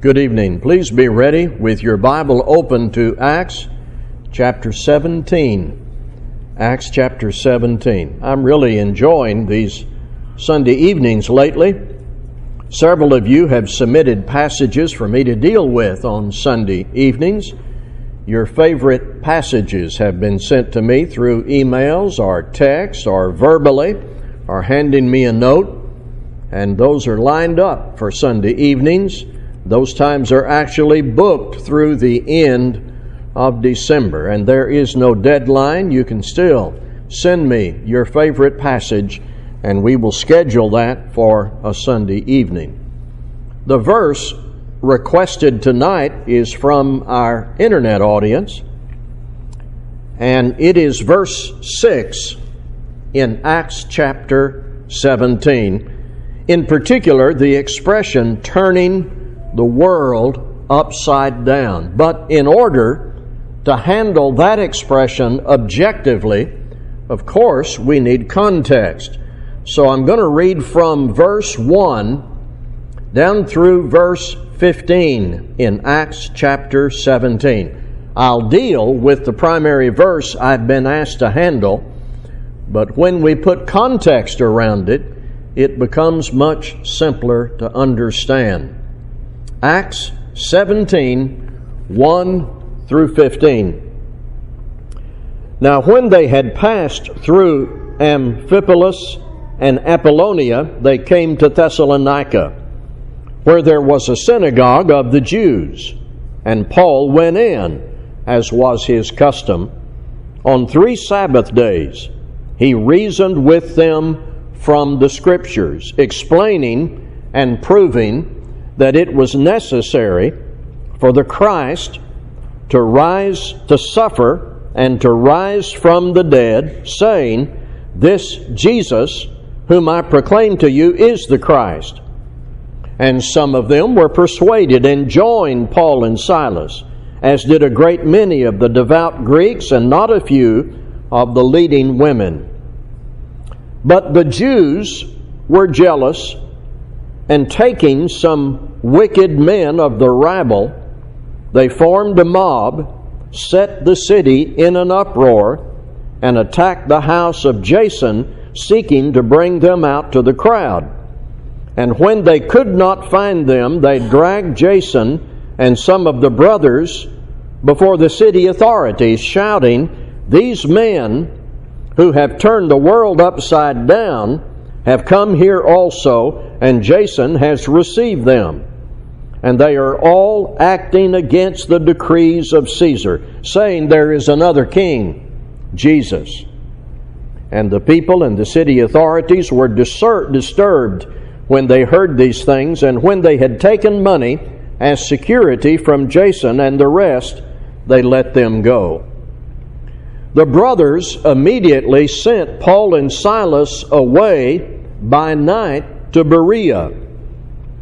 Good evening. Please be ready with your Bible open to Acts chapter 17. Acts chapter 17. I'm really enjoying these Sunday evenings lately. Several of you have submitted passages for me to deal with on Sunday evenings. Your favorite passages have been sent to me through emails or text or verbally or handing me a note, and those are lined up for Sunday evenings. Those times are actually booked through the end of December, and there is no deadline. You can still send me your favorite passage, and we will schedule that for a Sunday evening. The verse requested tonight is from our internet audience, and it is verse 6 in Acts chapter 17. In particular, the expression turning the world upside down. But in order to handle that expression objectively, of course, we need context. So I'm going to read from verse 1 down through verse 15 in Acts chapter 17. I'll deal with the primary verse I've been asked to handle, but when we put context around it, it becomes much simpler to understand. Acts 17 1 through 15. Now, when they had passed through Amphipolis and Apollonia, they came to Thessalonica, where there was a synagogue of the Jews. And Paul went in, as was his custom. On three Sabbath days, he reasoned with them from the Scriptures, explaining and proving that it was necessary for the Christ to rise, to suffer, and to rise from the dead, saying, This Jesus, whom I proclaim to you, is the Christ. And some of them were persuaded and joined Paul and Silas, as did a great many of the devout Greeks and not a few of the leading women. But the Jews were jealous, and taking some wicked men of the rabble, they formed a mob, set the city in an uproar, and attacked the house of Jason, seeking to bring them out to the crowd. And when they could not find them, they dragged Jason and some of the brothers before the city authorities, shouting, These men who have turned the world upside down have come here also, and Jason has received them and they are all acting against the decrees of Caesar, saying there is another king, Jesus. And the people and the city authorities were disturbed when they heard these things, and when they had taken money as security from Jason and the rest, they let them go. The brothers immediately sent Paul and Silas away by night to Berea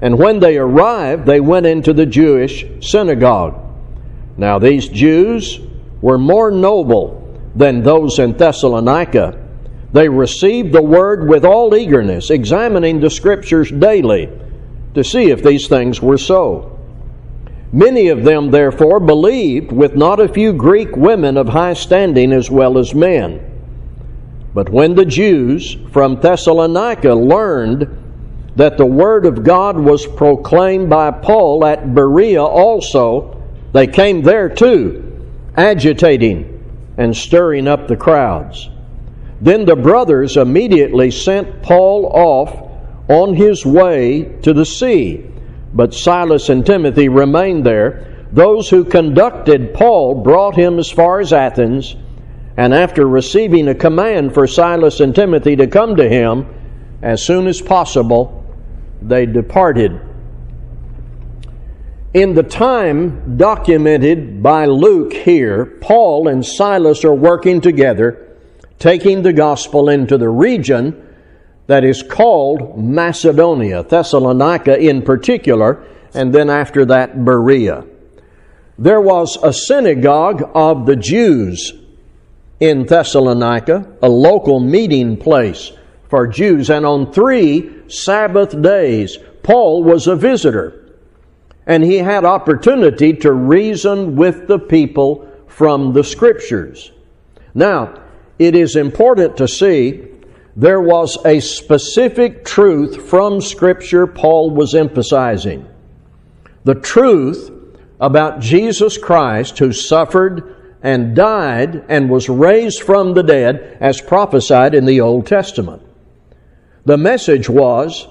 and when they arrived, they went into the Jewish synagogue. Now, these Jews were more noble than those in Thessalonica. They received the word with all eagerness, examining the scriptures daily to see if these things were so. Many of them, therefore, believed, with not a few Greek women of high standing as well as men. But when the Jews from Thessalonica learned that the Word of God was proclaimed by Paul at Berea also, they came there too, agitating and stirring up the crowds. Then the brothers immediately sent Paul off on his way to the sea, but Silas and Timothy remained there. Those who conducted Paul brought him as far as Athens, and after receiving a command for Silas and Timothy to come to him as soon as possible, they departed. In the time documented by Luke here, Paul and Silas are working together, taking the gospel into the region that is called Macedonia, Thessalonica in particular, and then after that, Berea. There was a synagogue of the Jews in Thessalonica, a local meeting place for Jews, and on three Sabbath days, Paul was a visitor. and he had opportunity to reason with the people from the scriptures. Now, it is important to see there was a specific truth from scripture Paul was emphasizing. The truth about Jesus Christ who suffered and died and was raised from the dead as prophesied in the Old Testament. The message was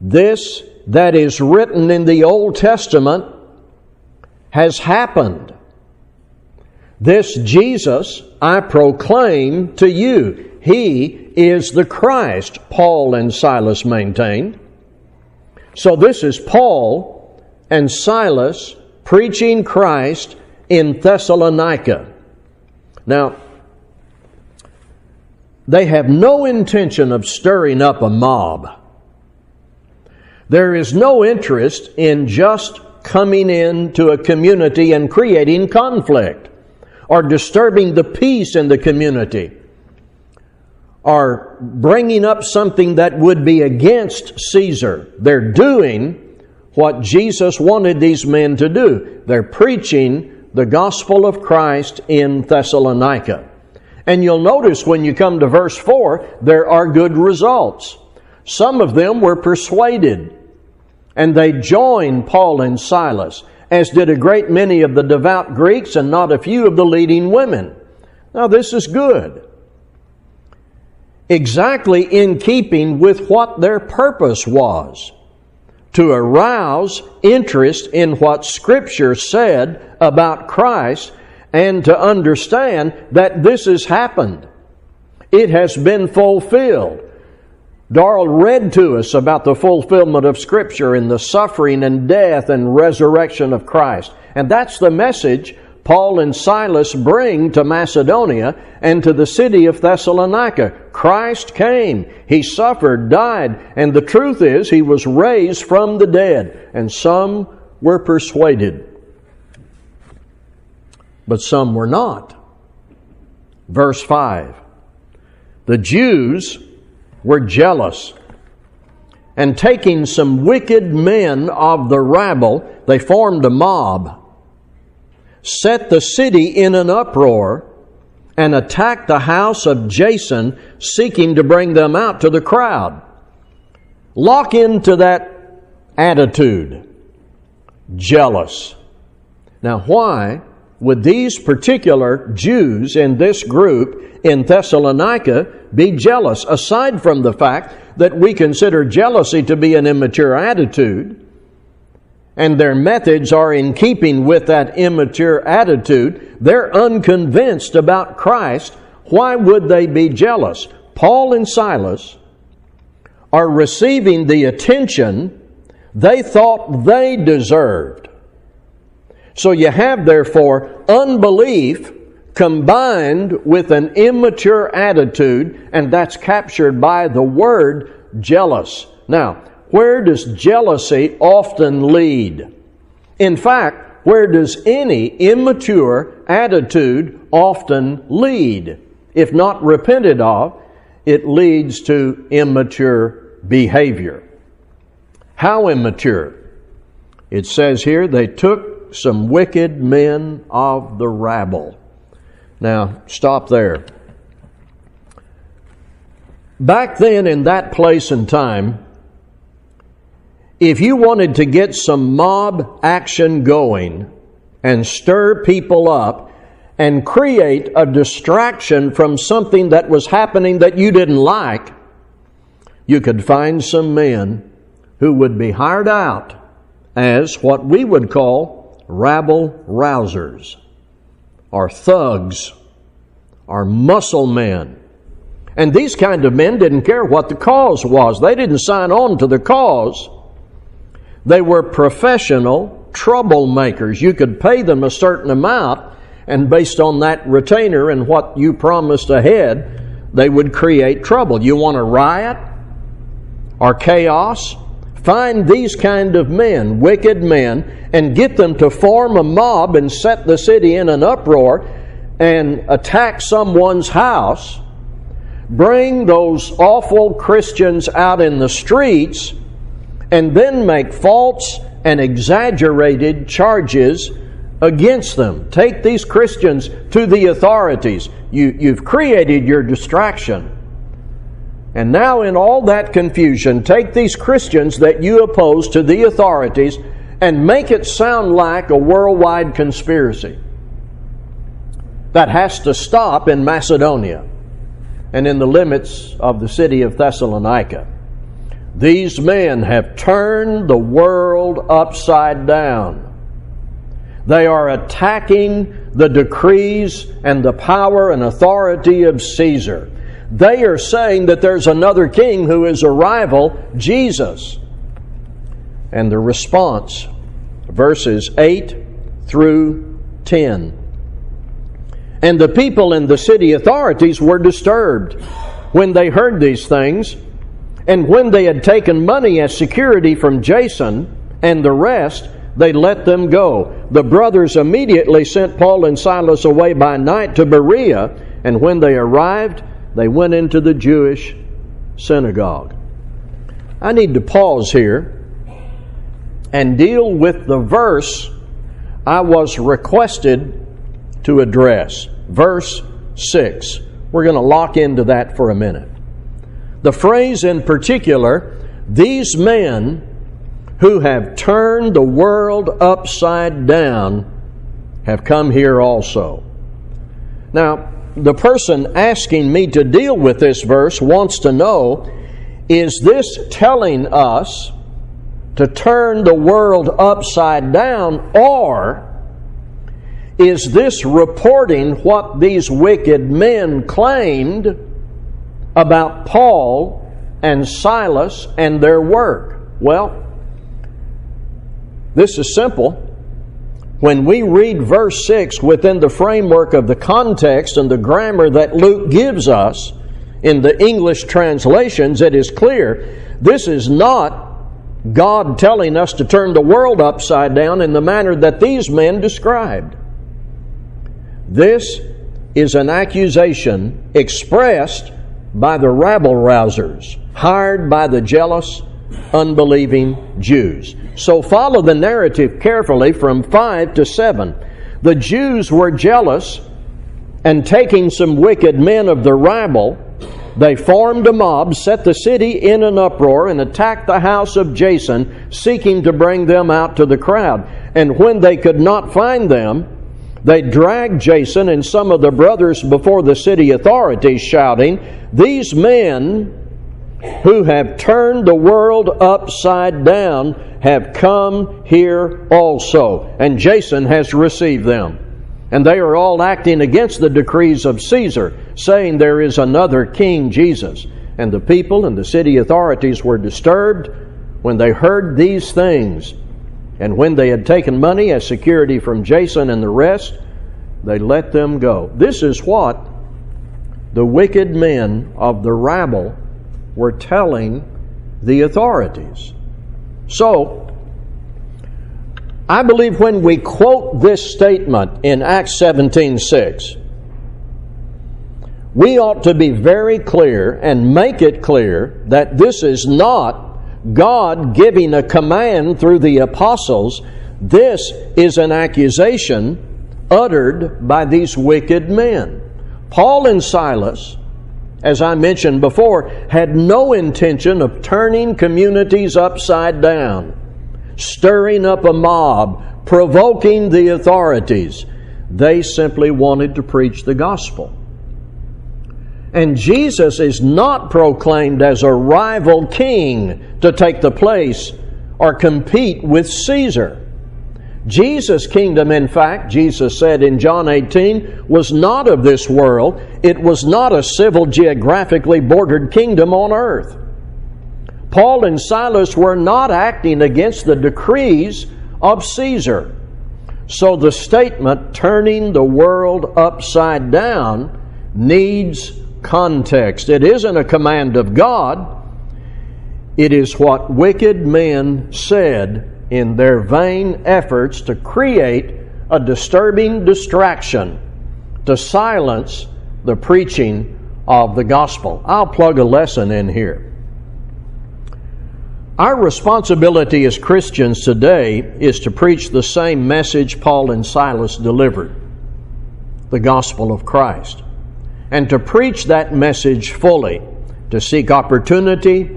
this that is written in the Old Testament has happened. This Jesus I proclaim to you. He is the Christ, Paul and Silas maintained. So this is Paul and Silas preaching Christ in Thessalonica. Now, they have no intention of stirring up a mob. There is no interest in just coming into a community and creating conflict or disturbing the peace in the community or bringing up something that would be against Caesar. They're doing what Jesus wanted these men to do. They're preaching the gospel of Christ in Thessalonica. And you'll notice when you come to verse 4, there are good results. Some of them were persuaded, and they joined Paul and Silas, as did a great many of the devout Greeks and not a few of the leading women. Now, this is good. Exactly in keeping with what their purpose was to arouse interest in what Scripture said about Christ and to understand that this has happened. It has been fulfilled. Darrell read to us about the fulfillment of Scripture in the suffering and death and resurrection of Christ. And that's the message Paul and Silas bring to Macedonia and to the city of Thessalonica. Christ came, He suffered, died, and the truth is He was raised from the dead, and some were persuaded but some were not. Verse 5 The Jews were jealous, and taking some wicked men of the rabble, they formed a mob, set the city in an uproar, and attacked the house of Jason, seeking to bring them out to the crowd. Lock into that attitude jealous. Now, why? Would these particular Jews in this group in Thessalonica be jealous, aside from the fact that we consider jealousy to be an immature attitude, and their methods are in keeping with that immature attitude, they're unconvinced about Christ. Why would they be jealous? Paul and Silas are receiving the attention they thought they deserved. So you have, therefore, unbelief combined with an immature attitude, and that's captured by the word jealous. Now, where does jealousy often lead? In fact, where does any immature attitude often lead? If not repented of, it leads to immature behavior. How immature? It says here they took some wicked men of the rabble. Now, stop there. Back then, in that place and time, if you wanted to get some mob action going and stir people up and create a distraction from something that was happening that you didn't like, you could find some men who would be hired out as what we would call rabble rousers, are thugs, are muscle men. And these kind of men didn't care what the cause was. They didn't sign on to the cause. They were professional troublemakers. You could pay them a certain amount, and based on that retainer and what you promised ahead, they would create trouble. You want a riot or chaos? Find these kind of men, wicked men, and get them to form a mob and set the city in an uproar and attack someone's house. Bring those awful Christians out in the streets and then make false and exaggerated charges against them. Take these Christians to the authorities. You, you've created your distraction. And now, in all that confusion, take these Christians that you oppose to the authorities and make it sound like a worldwide conspiracy. That has to stop in Macedonia and in the limits of the city of Thessalonica. These men have turned the world upside down. They are attacking the decrees and the power and authority of Caesar. They are saying that there's another king who is a rival, Jesus. And the response, verses 8 through 10. And the people and the city authorities were disturbed when they heard these things. And when they had taken money as security from Jason and the rest, they let them go. The brothers immediately sent Paul and Silas away by night to Berea, and when they arrived, they went into the Jewish synagogue. I need to pause here and deal with the verse I was requested to address verse 6. We're going to lock into that for a minute. The phrase in particular, these men who have turned the world upside down have come here also. Now, the person asking me to deal with this verse wants to know is this telling us to turn the world upside down, or is this reporting what these wicked men claimed about Paul and Silas and their work? Well, this is simple. When we read verse 6 within the framework of the context and the grammar that Luke gives us in the English translations, it is clear this is not God telling us to turn the world upside down in the manner that these men described. This is an accusation expressed by the rabble rousers, hired by the jealous, unbelieving Jews. So follow the narrative carefully from 5 to 7. The Jews were jealous, and taking some wicked men of the rabble, they formed a mob, set the city in an uproar, and attacked the house of Jason, seeking to bring them out to the crowd. And when they could not find them, they dragged Jason and some of the brothers before the city authorities, shouting, These men who have turned the world upside down have come here also. And Jason has received them. And they are all acting against the decrees of Caesar, saying there is another King Jesus. And the people and the city authorities were disturbed when they heard these things. And when they had taken money as security from Jason and the rest, they let them go. This is what the wicked men of the rabble were telling the authorities. So, I believe when we quote this statement in Acts 17 6, we ought to be very clear and make it clear that this is not God giving a command through the apostles. This is an accusation uttered by these wicked men. Paul and Silas, as I mentioned before, had no intention of turning communities upside down, stirring up a mob, provoking the authorities. They simply wanted to preach the gospel. And Jesus is not proclaimed as a rival king to take the place or compete with Caesar. Jesus' kingdom, in fact, Jesus said in John 18, was not of this world. It was not a civil, geographically bordered kingdom on earth. Paul and Silas were not acting against the decrees of Caesar. So the statement, turning the world upside down, needs context. It isn't a command of God, it is what wicked men said in their vain efforts to create a disturbing distraction to silence the preaching of the gospel. I'll plug a lesson in here. Our responsibility as Christians today is to preach the same message Paul and Silas delivered the gospel of Christ. And to preach that message fully, to seek opportunity,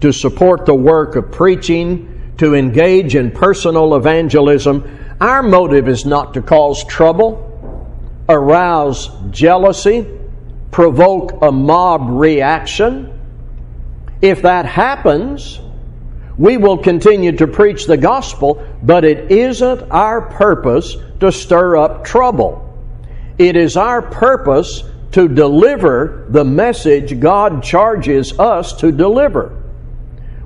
to support the work of preaching, to engage in personal evangelism. Our motive is not to cause trouble, arouse jealousy, provoke a mob reaction. If that happens, we will continue to preach the gospel, but it isn't our purpose to stir up trouble. It is our purpose to deliver the message God charges us to deliver.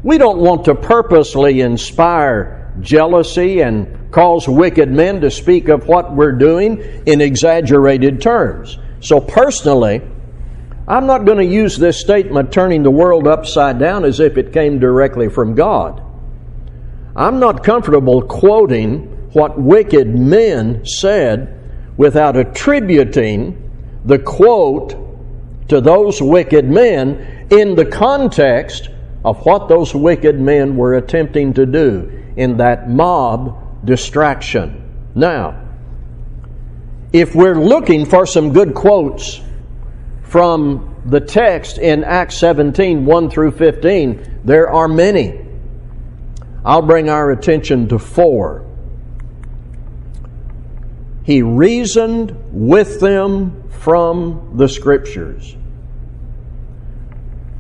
We don't want to purposely inspire jealousy and cause wicked men to speak of what we're doing in exaggerated terms. So, personally, I'm not going to use this statement, turning the world upside down, as if it came directly from God. I'm not comfortable quoting what wicked men said without attributing the quote to those wicked men in the context of what those wicked men were attempting to do in that mob distraction. Now, if we're looking for some good quotes from the text in Acts 17 1 through 15, there are many. I'll bring our attention to four. He reasoned with them from the Scriptures.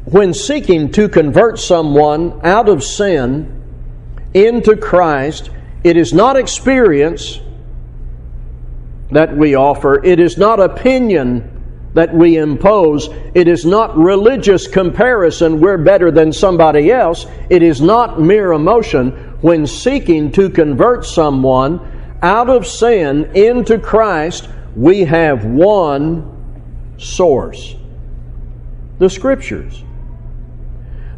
When seeking to convert someone out of sin into Christ, it is not experience that we offer, it is not opinion that we impose. It is not religious comparison, we're better than somebody else. It is not mere emotion. When seeking to convert someone out of sin into Christ, we have one source the Scriptures.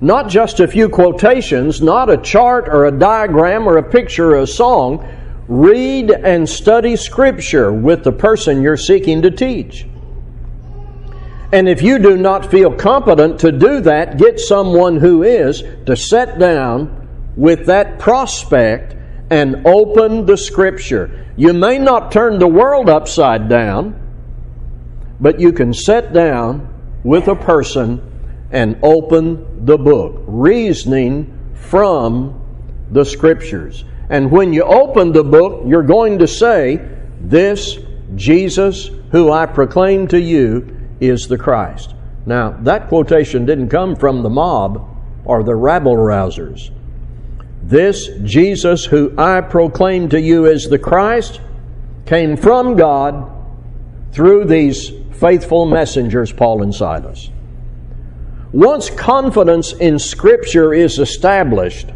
Not just a few quotations, not a chart or a diagram or a picture or a song. Read and study Scripture with the person you're seeking to teach. And if you do not feel competent to do that, get someone who is to sit down with that prospect and open the Scripture. You may not turn the world upside down, but you can sit down with a person and open the book, reasoning from the Scriptures. And when you open the book, you're going to say, This Jesus, who I proclaim to you, is the Christ. Now, that quotation didn't come from the mob or the rabble rousers. This Jesus, who I proclaim to you as the Christ, came from God through these faithful messengers, Paul and Silas. Once confidence in Scripture is established,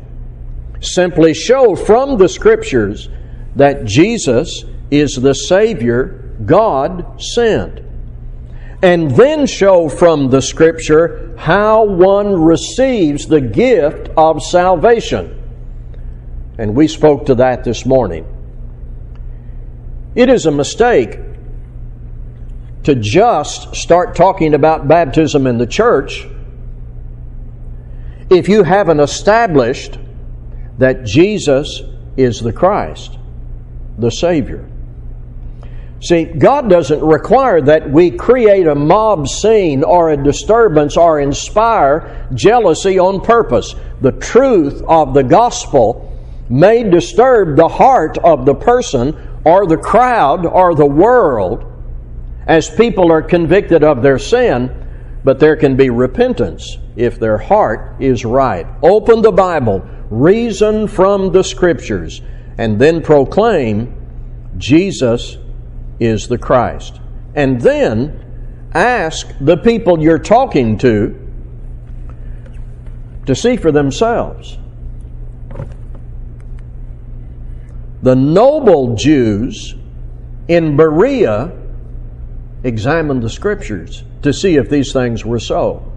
simply show from the Scriptures that Jesus is the Savior God sent and then show from the Scripture how one receives the gift of salvation. And we spoke to that this morning. It is a mistake to just start talking about baptism in the church if you haven't established that Jesus is the Christ, the Savior. See, God doesn't require that we create a mob scene or a disturbance or inspire jealousy on purpose. The truth of the gospel may disturb the heart of the person or the crowd or the world as people are convicted of their sin, but there can be repentance if their heart is right. Open the Bible, reason from the Scriptures, and then proclaim Jesus is the Christ. And then ask the people you're talking to to see for themselves. The noble Jews in Berea examined the scriptures to see if these things were so.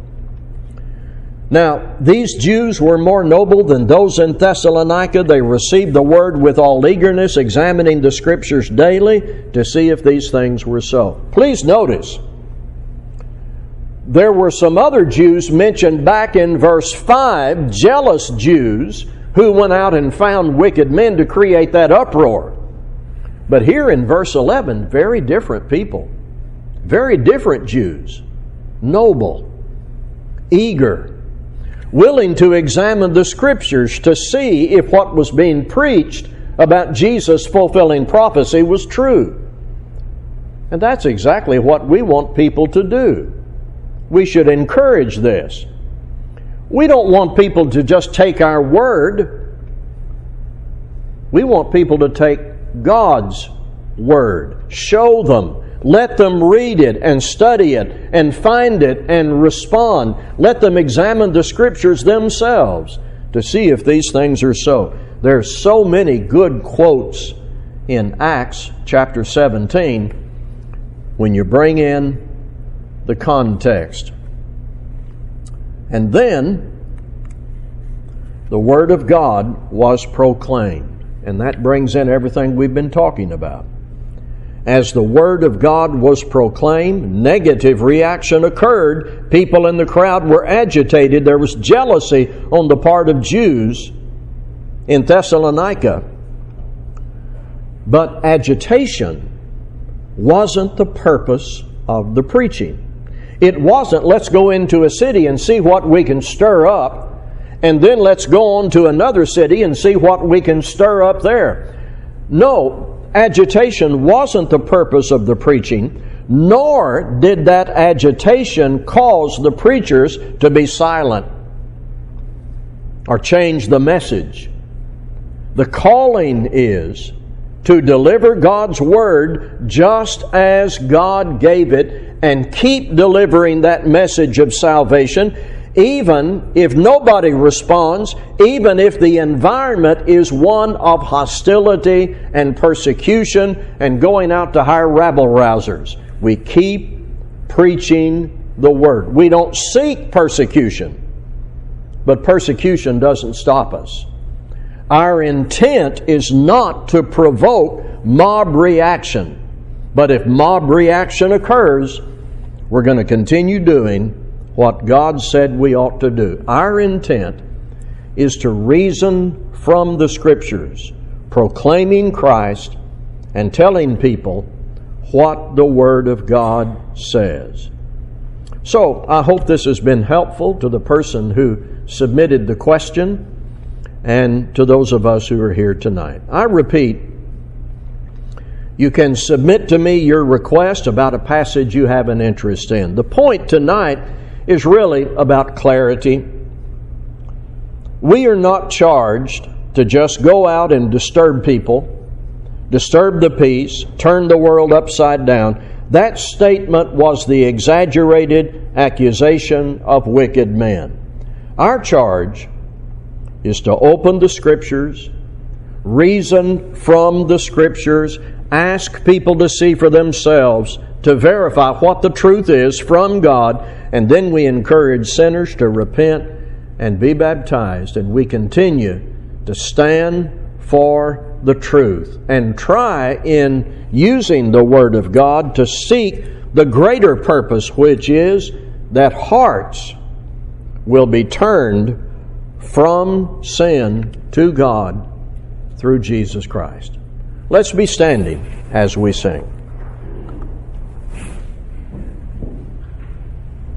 Now, these Jews were more noble than those in Thessalonica. They received the word with all eagerness, examining the scriptures daily to see if these things were so. Please notice, there were some other Jews mentioned back in verse 5, jealous Jews, who went out and found wicked men to create that uproar. But here in verse 11, very different people, very different Jews, noble, eager, willing to examine the scriptures to see if what was being preached about Jesus fulfilling prophecy was true. And that's exactly what we want people to do. We should encourage this. We don't want people to just take our word. We want people to take God's word. Show them. Let them read it and study it and find it and respond. Let them examine the scriptures themselves to see if these things are so. There are so many good quotes in Acts chapter 17 when you bring in the context. And then the Word of God was proclaimed. And that brings in everything we've been talking about. As the Word of God was proclaimed, negative reaction occurred. People in the crowd were agitated. There was jealousy on the part of Jews in Thessalonica. But agitation wasn't the purpose of the preaching. It wasn't, let's go into a city and see what we can stir up, and then let's go on to another city and see what we can stir up there. No, agitation wasn't the purpose of the preaching, nor did that agitation cause the preachers to be silent or change the message. The calling is to deliver God's Word just as God gave it and keep delivering that message of salvation, even if nobody responds, even if the environment is one of hostility and persecution and going out to hire rabble rousers. We keep preaching the Word. We don't seek persecution, but persecution doesn't stop us. Our intent is not to provoke mob reaction. But if mob reaction occurs, we're going to continue doing what God said we ought to do. Our intent is to reason from the Scriptures, proclaiming Christ and telling people what the Word of God says. So, I hope this has been helpful to the person who submitted the question and to those of us who are here tonight. I repeat, you can submit to me your request about a passage you have an interest in. The point tonight is really about clarity. We are not charged to just go out and disturb people, disturb the peace, turn the world upside down. That statement was the exaggerated accusation of wicked men. Our charge is to open the Scriptures, reason from the Scriptures, ask people to see for themselves, to verify what the truth is from God, and then we encourage sinners to repent and be baptized, and we continue to stand for the truth and try in using the Word of God to seek the greater purpose, which is that hearts will be turned from sin to God through Jesus Christ. Let's be standing as we sing.